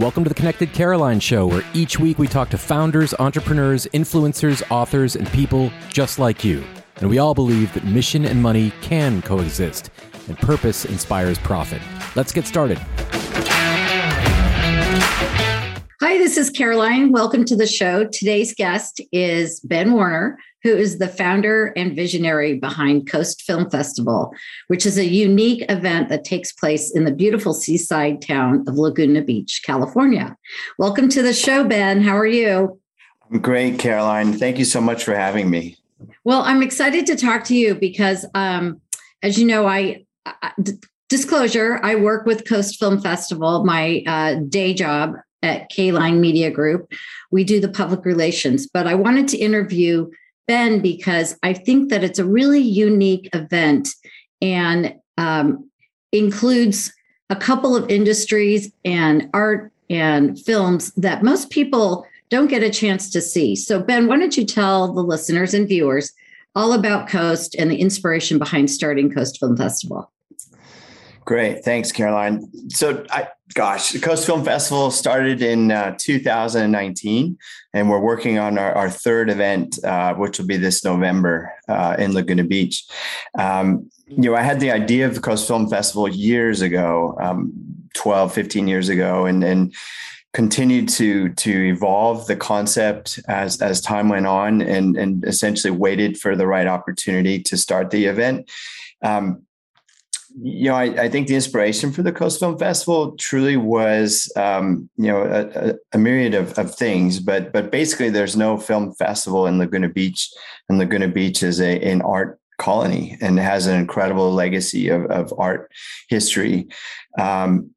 Welcome to the Connected Caroline Show, where each week we talk to founders, entrepreneurs, influencers, authors, and people just like you. And we all believe that mission and money can coexist, and purpose inspires profit. Let's get started. Hi, this is Caroline. Welcome to the show. Today's guest is Ben Warner, who is the founder and visionary behind Coast Film Festival, which is a unique event that takes place in the beautiful seaside town of Laguna Beach, California. Welcome to the show, Ben. How are you? I'm great, Caroline. Thank you so much for having me. Well, I'm excited to talk to you because, um, as you know, I, I disclosure, I work with Coast Film Festival, my uh, day job at K Line Media Group. We do the public relations, but I wanted to interview Ben because I think that it's a really unique event and um, includes a couple of industries and art and films that most people don't get a chance to see. So, Ben, why don't you tell the listeners and viewers all about Coast and the inspiration behind starting Coast Film Festival? Great. Thanks, Caroline. So, I, gosh, the Coast Film Festival started in uh, 2019, and we're working on our, our third event, uh, which will be this November uh, in Laguna Beach. Um, you know, I had the idea of the Coast Film Festival years ago, um, 12, 15 years ago, and, and continued to to evolve the concept as as time went on and and essentially waited for the right opportunity to start the event um, you know, I, I, think the inspiration for the Coast Film Festival truly was, um, you know, a, a, myriad of, of things. But but basically, there's no film festival in Laguna Beach, and Laguna Beach is a an art colony and has an incredible legacy of, of art history. Um,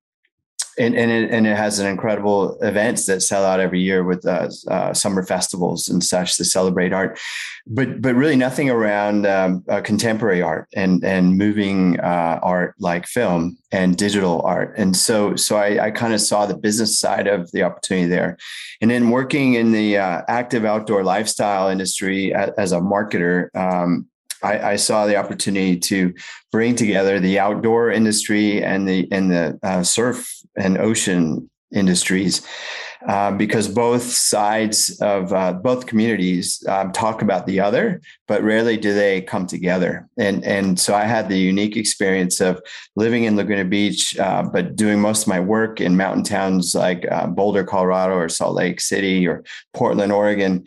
and and it, and it has an incredible events that sell out every year with uh, uh, summer festivals and such to celebrate art, but but really nothing around um, uh, contemporary art and and moving uh, art like film and digital art. And so so I, I kind of saw the business side of the opportunity there, and then working in the uh, active outdoor lifestyle industry as, a marketer. Um, I, I, saw the opportunity to bring together the outdoor industry and the and the uh, surf and ocean industries uh, because both sides of uh, both communities um, talk about the other, but rarely do they come together. And and so I had the unique experience of living in Laguna Beach, uh, but doing most of my work in mountain towns like uh, Boulder, Colorado, or Salt Lake City, or Portland, Oregon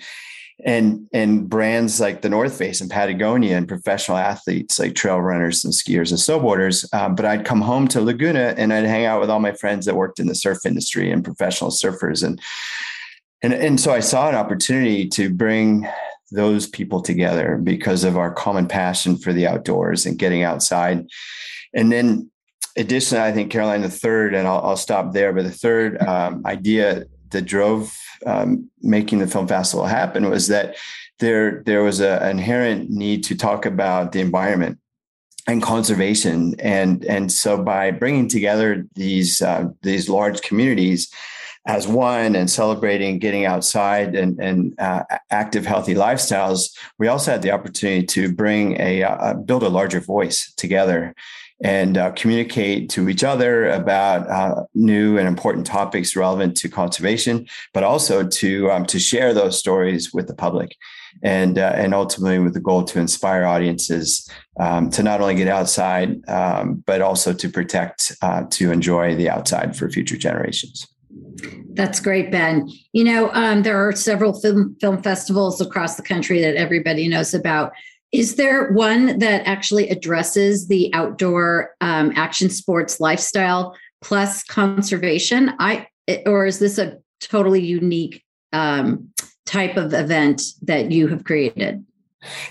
and and brands like the North Face and Patagonia and professional athletes like trail runners and skiers and snowboarders. Um, but I'd come home to Laguna and I'd hang out with all my friends that worked in the surf industry and professional surfers and and and so I saw an opportunity to bring those people together because of our common passion for the outdoors and getting outside. And then additionally, I think Caroline, the third, and I'll, I'll stop there, but the third um, idea that drove um, making the film festival happen was that there there was an inherent need to talk about the environment and conservation. And and so by bringing together these uh, these large communities as one and celebrating getting outside and, and uh, active healthy lifestyles we also had the opportunity to bring a uh, build a larger voice together and uh, communicate to each other about uh, new and important topics relevant to conservation, but also to um, to share those stories with the public, and uh, and ultimately with the goal to inspire audiences um, to not only get outside, um, but also to protect, uh, to enjoy the outside for future generations. That's great, Ben. You know, um, there are several film film festivals across the country that everybody knows about. Is there one that actually addresses the outdoor um, action sports lifestyle plus conservation? I or is this a totally unique um, type of event that you have created?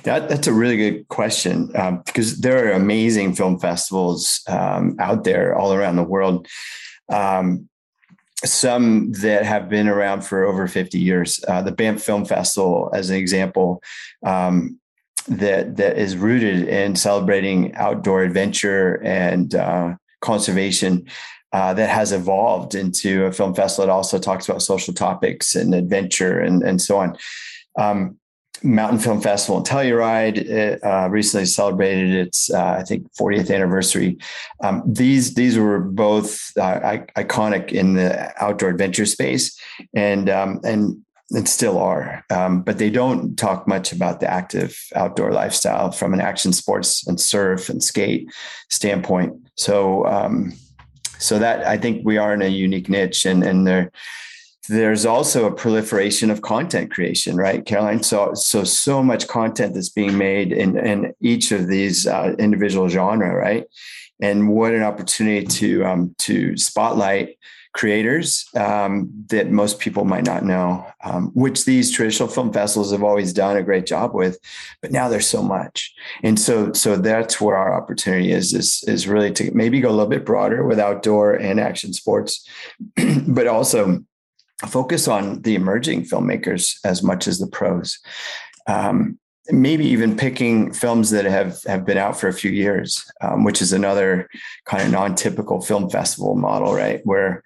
That, that's a really good question um, because there are amazing film festivals um, out there all around the world. Um, some that have been around for over 50 years. Uh, the Banff Film Festival, as an example, um, that that is rooted in celebrating outdoor adventure and uh, conservation uh, that has evolved into a film festival that also talks about social topics and adventure and and so on. Um, Mountain Film Festival and Telluride uh, recently celebrated its, uh, I think, 40th anniversary. Um, these these were both uh, iconic in the outdoor adventure space, and um, and and still are. Um, but they don't talk much about the active outdoor lifestyle from an action sports and surf and skate standpoint. So um, so that I think we are in a unique niche, and and there there's also a proliferation of content creation, right, Caroline? So, so, so much content that's being made in, in each of these uh, individual genre, right? And what an opportunity to um, to spotlight creators um, that most people might not know, um, which these traditional film festivals have always done a great job with, but now there's so much, and so so that's where our opportunity is is is really to maybe go a little bit broader with outdoor and action sports, but also focus on the emerging filmmakers as much as the pros. Um, maybe even picking films that have have been out for a few years, um, which is another kind of non-typical film festival model, right? Where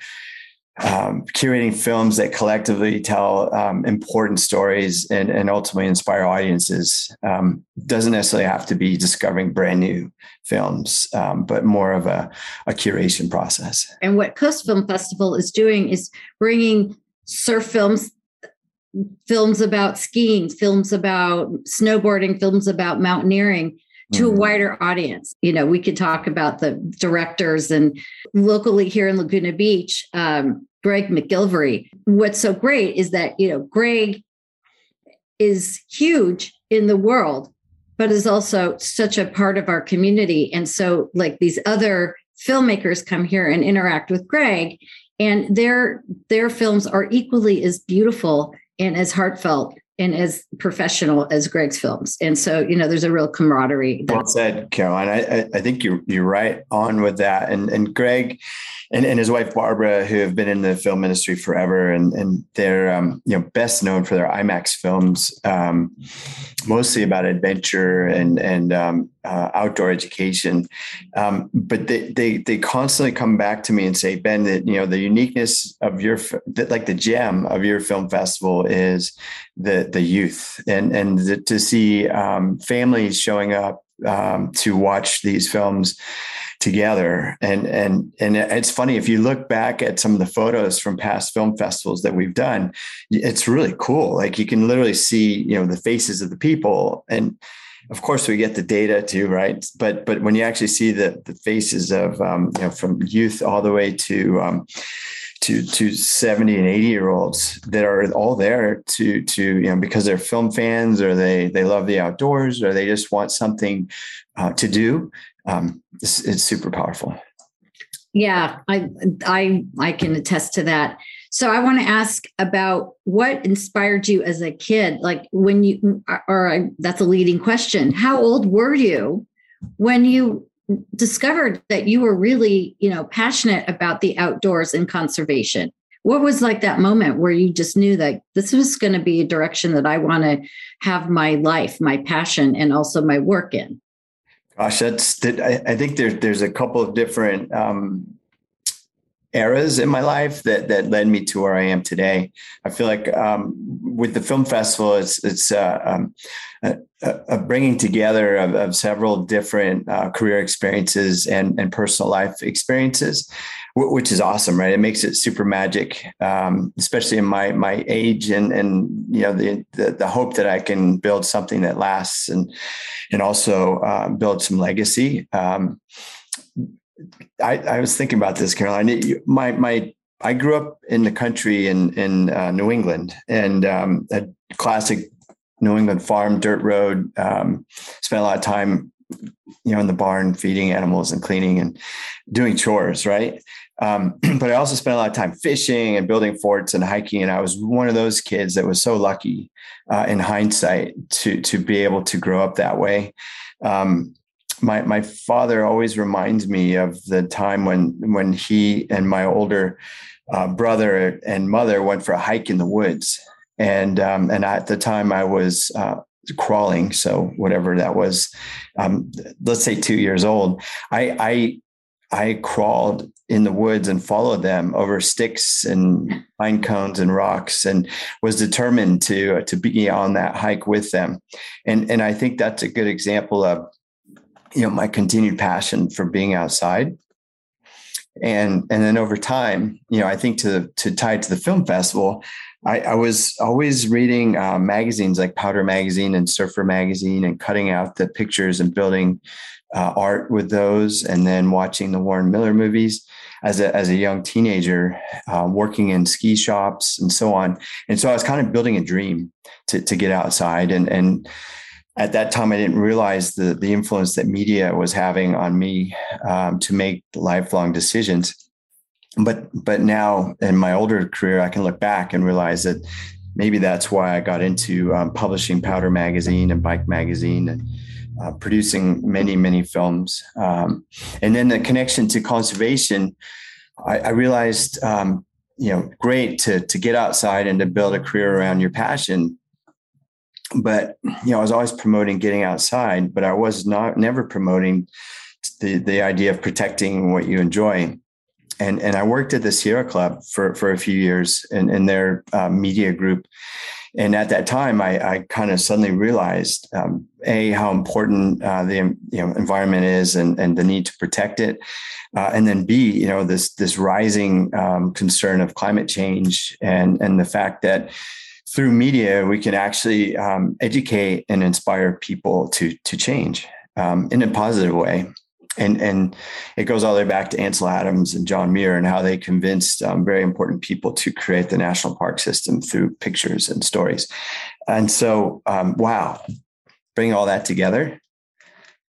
um, curating films that collectively tell um, important stories and, and ultimately inspire audiences um, doesn't necessarily have to be discovering brand new films, um, but more of a, a curation process. And what Coast Film Festival is doing is bringing surf films films about skiing, films about snowboarding, films about mountaineering to mm-hmm. a wider audience. You know, we could talk about the directors and locally here in Laguna Beach, um, Greg MacGillivray. What's so great is that, you know, Greg is huge in the world, but is also such a part of our community. And so, like these other filmmakers come here and interact with Greg, and their their films are equally as beautiful and as heartfelt and as professional as Greg's films. And so, you know, there's a real camaraderie. Well said, Caroline. I, I think you're you're right on with that. And and Greg and, and his wife Barbara, who have been in the film industry forever, and and they're um, you know best known for their IMAX films, um, mostly about adventure and and um, uh, outdoor education. Um, but they, they they constantly come back to me and say, Ben, that you know the uniqueness of your that like the gem of your film festival is the the youth and and the, to see um, families showing up um, to watch these films together. And and and it's funny if you look back at some of the photos from past film festivals that we've done, it's really cool. Like you can literally see, you know, the faces of the people and of course we get the data too right but but when you actually see the the faces of um, you know from youth all the way to um, to to 70 and 80 year olds that are all there to to you know because they're film fans or they they love the outdoors or they just want something uh, to do um, it's, it's super powerful yeah i i i can attest to that so i want to ask about what inspired you as a kid like when you or that's a leading question how old were you when you discovered that you were really, you know, passionate about the outdoors and conservation. What was like that moment where you just knew that this was going to be a direction that I want to have my life, my passion, and also my work in? Gosh, that's. I think there's there's a couple of different um, eras in my life that that led me to where I am today. I feel like um, with the film festival, it's it's uh, um, a, a, bringing together of, of several different uh, career experiences and and personal life experiences, which is awesome, right? It makes it super magic, um, especially in my my age and and you know the, the, the hope that I can build something that lasts and and also uh, build some legacy. Um, I, I was thinking about this, Caroline. My my I grew up in the country in in uh, New England, and um, a classic New England farm, dirt road. Um, spent a lot of time, you know, in the barn feeding animals and cleaning and doing chores, right? Um, but I also spent a lot of time fishing and building forts and hiking. And I was one of those kids that was so lucky, uh, in hindsight, to to be able to grow up that way. Um, my my father always reminds me of the time when when he and my older uh, brother and mother went for a hike in the woods, and um, and at the time I was uh, crawling, so whatever that was, um, let's say two years old. I, I I crawled in the woods and followed them over sticks and pine cones and rocks and was determined to to be on that hike with them. And and I think that's a good example of you know my continued passion for being outside. And and then over time, you know, I think to to tie it to the film festival, I, I was always reading uh, magazines like Powder Magazine and Surfer Magazine and cutting out the pictures and building uh, art with those, and then watching the Warren Miller movies as a as a young teenager, uh, working in ski shops and so on. And so I was kind of building a dream to to get outside, and and at that time I didn't realize the the influence that media was having on me um, to make lifelong decisions. But but now in my older career, I can look back and realize that maybe that's why I got into um, publishing Powder Magazine and Bike Magazine and uh, producing many, many films. Um, and then the connection to conservation, I, I realized, um, you know, great to, to get outside and to build a career around your passion. But, you know, I was always promoting getting outside, but I was not never promoting the, the idea of protecting what you enjoy. And, and I worked at the Sierra Club for, for a few years in, in their uh, media group. And at that time, I, I kind of suddenly realized um, a how important uh, the you know environment is and and the need to protect it, uh, and then b you know this this rising um, concern of climate change and and the fact that through media we can actually um, educate and inspire people to to change um, in a positive way and and it goes all the way back to Ansel Adams and John Muir and how they convinced um, very important people to create the national park system through pictures and stories. And so, um, wow, bring all that together,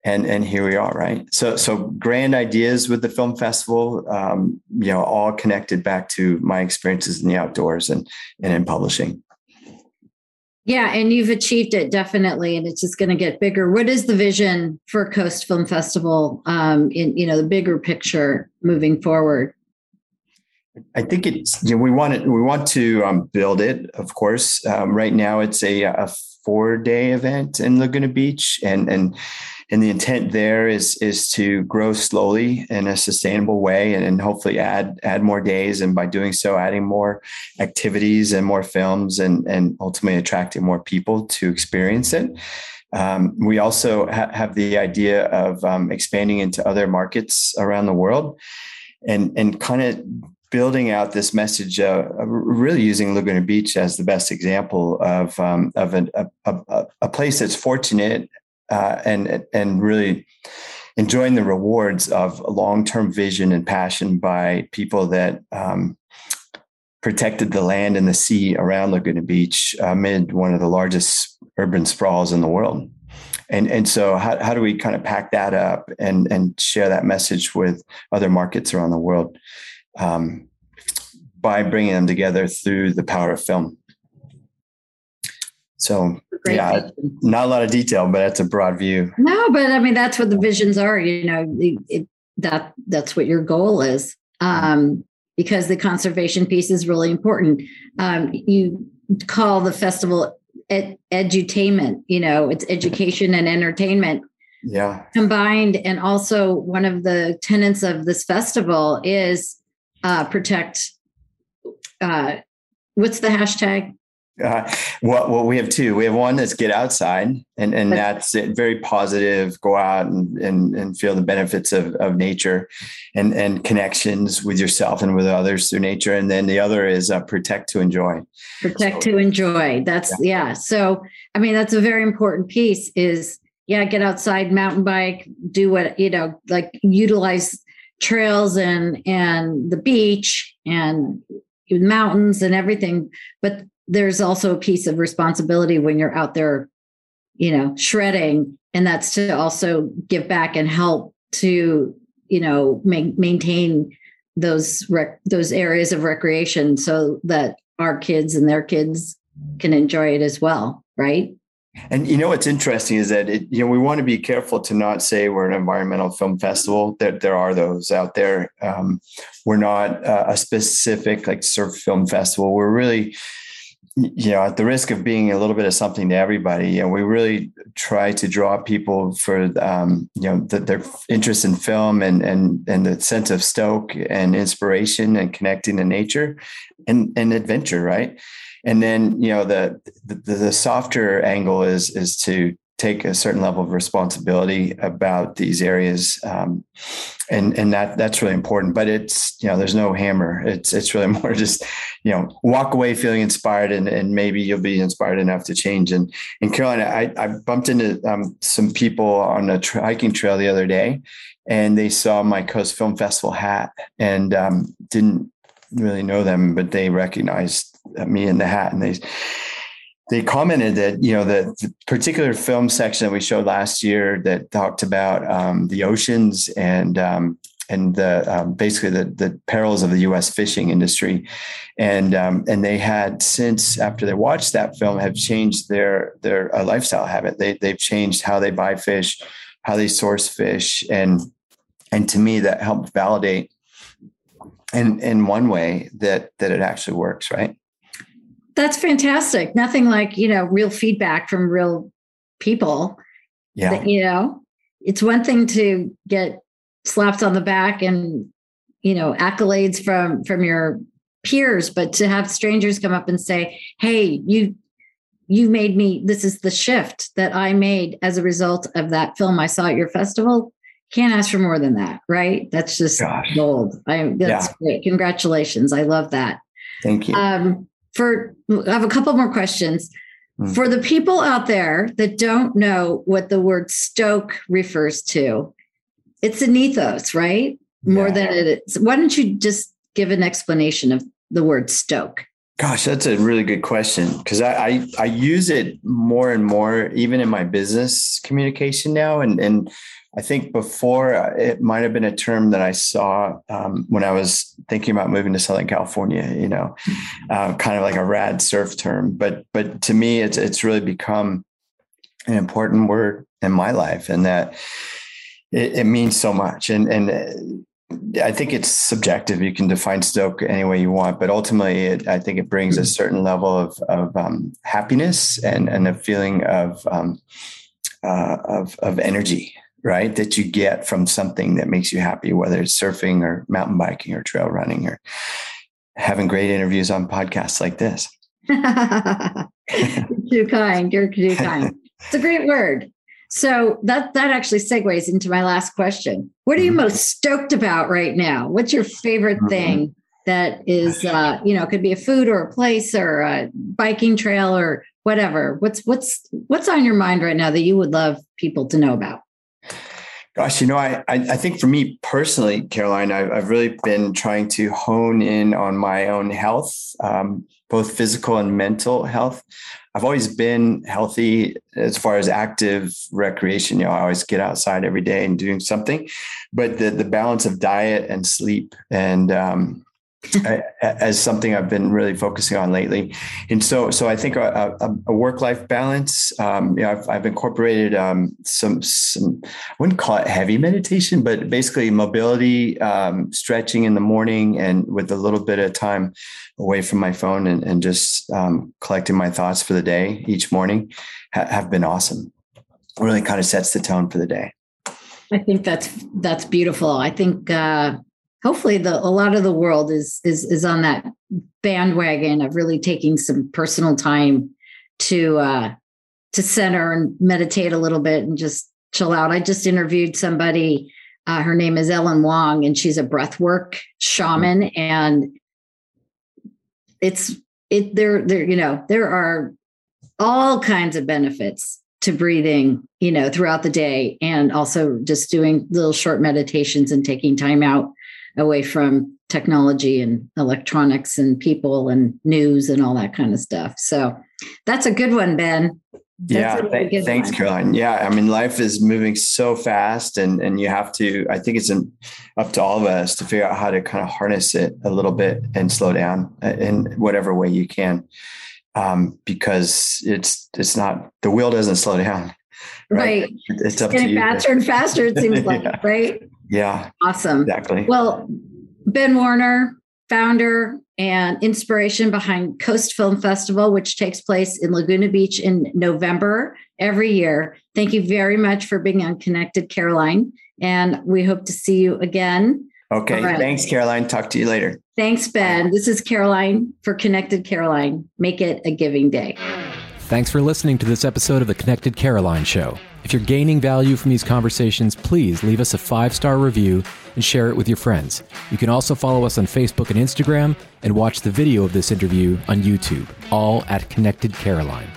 and and here we are, right? So so grand ideas with the film festival, um, you know, all connected back to my experiences in the outdoors and and in publishing. Yeah, and you've achieved it definitely, and it's just going to get bigger. What is the vision for Coast Film Festival? Um, in you know the bigger picture moving forward. I think it's you know, we want it. We want to um, build it. Of course, um, right now it's a, a four day event in Laguna Beach, and and and the intent there is is to grow slowly in a sustainable way and, and hopefully add add more days. And by doing so adding more activities and more films and and ultimately attracting more people to experience it. Um, we also ha- have the idea of um, expanding into other markets around the world and and kind of building out this message, uh, really using Laguna Beach as the best example of um, of an, a, a, a, place that's fortunate uh, and and really enjoying the rewards of long-term vision and passion by people that um, protected the land and the sea around Laguna Beach amid one of the largest urban sprawls in the world. And, and so how, how do we kind of pack that up and, and share that message with other markets around the world um, by bringing them together through the power of film? So Great yeah, vision. not a lot of detail, but that's a broad view. No, but I mean that's what the visions are. You know, it, that that's what your goal is. Um, because the conservation piece is really important. Um, you call the festival ed- edutainment. You know, it's education and entertainment. Yeah. Combined, and also one of the tenets of this festival is uh, protect. Uh, what's the hashtag? Uh, well, well, we have two. We have one that's get outside, and and that's it, very positive. Go out and, and and feel the benefits of of nature, and and connections with yourself and with others through nature. And then the other is uh, protect to enjoy. Protect so, to enjoy. That's yeah. yeah. So I mean, that's a very important piece. Is yeah, get outside, mountain bike, do what you know, like utilize trails and and the beach and mountains and everything, but there's also a piece of responsibility when you're out there, you know, shredding, and that's to also give back and help to, you know, make, maintain those rec- those areas of recreation so that our kids and their kids can enjoy it as well, right? And you know what's interesting is that it, you know we want to be careful to not say we're an environmental film festival. There, there are those out there. Um, we're not uh, a specific like surf film festival. We're really you know, at the risk of being a little bit of something to everybody, you know, we really try to draw people for, um, you know, the, their interest in film and and and the sense of stoke and inspiration and connecting to nature, and and adventure, right? And then you know the the, the softer angle is is to take a certain level of responsibility about these areas um, and and that that's really important but it's you know there's no hammer. It's it's really more just you know walk away feeling inspired and, and maybe you'll be inspired enough to change. And in Caroline i, I bumped into um, some people on a tra- hiking trail the other day and they saw my coast film festival hat and um, didn't really know them but they recognized me in the hat and they they commented that you know the, the, particular film section that we showed last year that talked about um, the oceans and um, and the um, basically the, the perils of the U.S. fishing industry, and um, and they had since after they watched that film have changed their their uh, lifestyle habit. They they've changed how they buy fish, how they source fish, and and to me that helped validate in in one way that that it actually works, right? That's fantastic. Nothing like, you know, real feedback from real people. Yeah. That, you know, it's one thing to get slapped on the back and, you know, accolades from from your peers, but to have strangers come up and say, "Hey, you you made me this is the shift that I made as a result of that film I saw at your festival." Can't ask for more than that, right? That's just Gosh. gold. I that's yeah. great. Congratulations. I love that. Thank you. Um, for I have a couple more questions. Mm. For the people out there that don't know what the word stoke refers to, it's an ethos, right? More yeah. than it is. Why don't you just give an explanation of the word stoke? Gosh, that's a really good question because I, I, I use it more and more even in my business communication now, and and I think before uh, it might have been a term that I saw um, when I was thinking about moving to Southern California. You know, uh, kind of like a rad surf term, but but to me, it's it's really become an important word in my life, and that it, it means so much. And and uh, I think it's subjective. You can define stoke any way you want, but ultimately, it, I think it brings a mm-hmm. certain level of of um, happiness and and a feeling of um, uh, of of energy right? That you get from something that makes you happy, whether it's surfing or mountain biking or trail running or having great interviews on podcasts like this. too kind. You're too kind. It's a great word. So that that actually segues into my last question. What are you mm-hmm. most stoked about right now? What's your favorite mm-hmm. thing that is uh, you know, could be a food or a place or a biking trail or whatever. What's what's what's on your mind right now that you would love people to know about? Gosh, you know, I, I think for me personally, Caroline, I've, I've really been trying to hone in on my own health, um, both physical and mental health. I've always been healthy as far as active recreation. You know, I always get outside every day and doing something, but the the balance of diet and sleep and um, as something I've been really focusing on lately. And so, so I think a, a, a work-life balance, um, you know, I've, I've incorporated um, some, some, I wouldn't call it heavy meditation, but basically mobility, um, stretching in the morning and with a little bit of time away from my phone and, and just um, collecting my thoughts for the day each morning ha- have been awesome. Really kind of sets the tone for the day. I think that's, that's beautiful. I think, uh, hopefully the a lot of the world is is is on that bandwagon of really taking some personal time to uh to center and meditate a little bit and just chill out. I just interviewed somebody uh, her name is Ellen Wong and she's a breathwork shaman and it's it there there you know there are all kinds of benefits to breathing you know throughout the day and also just doing little short meditations and taking time out away from technology and electronics and people and news and all that kind of stuff. So that's a good one, Ben. That's yeah, th- thanks, one. Caroline. Yeah, I mean, life is moving so fast, and and you have to. I think it's an, up to all of us to figure out how to kind of harness it a little bit and slow down uh, in whatever way you can, um, because it's it's not the wheel doesn't slow down. Right. right. It's up Getting to you. faster and faster. It seems like yeah. right. Yeah. Awesome. Exactly. Well, Ben Warner, founder, and inspiration behind Coast Film Festival, which takes place in Laguna Beach in November every year. Thank you very much for being on Connected Caroline. And we hope to see you again. Okay. Right. Thanks, Caroline. Talk to you later. Thanks, Ben. This is Caroline for Connected Caroline. Make it a giving day. Thanks for listening to this episode of the Connected Caroline Show. If you're gaining value from these conversations, please leave us a five star review and share it with your friends. You can also follow us on Facebook and Instagram and watch the video of this interview on YouTube, all at Connected Caroline.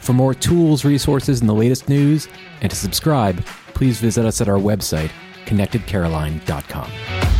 For more tools, resources, and the latest news, and to subscribe, please visit us at our website, connectedcaroline.com.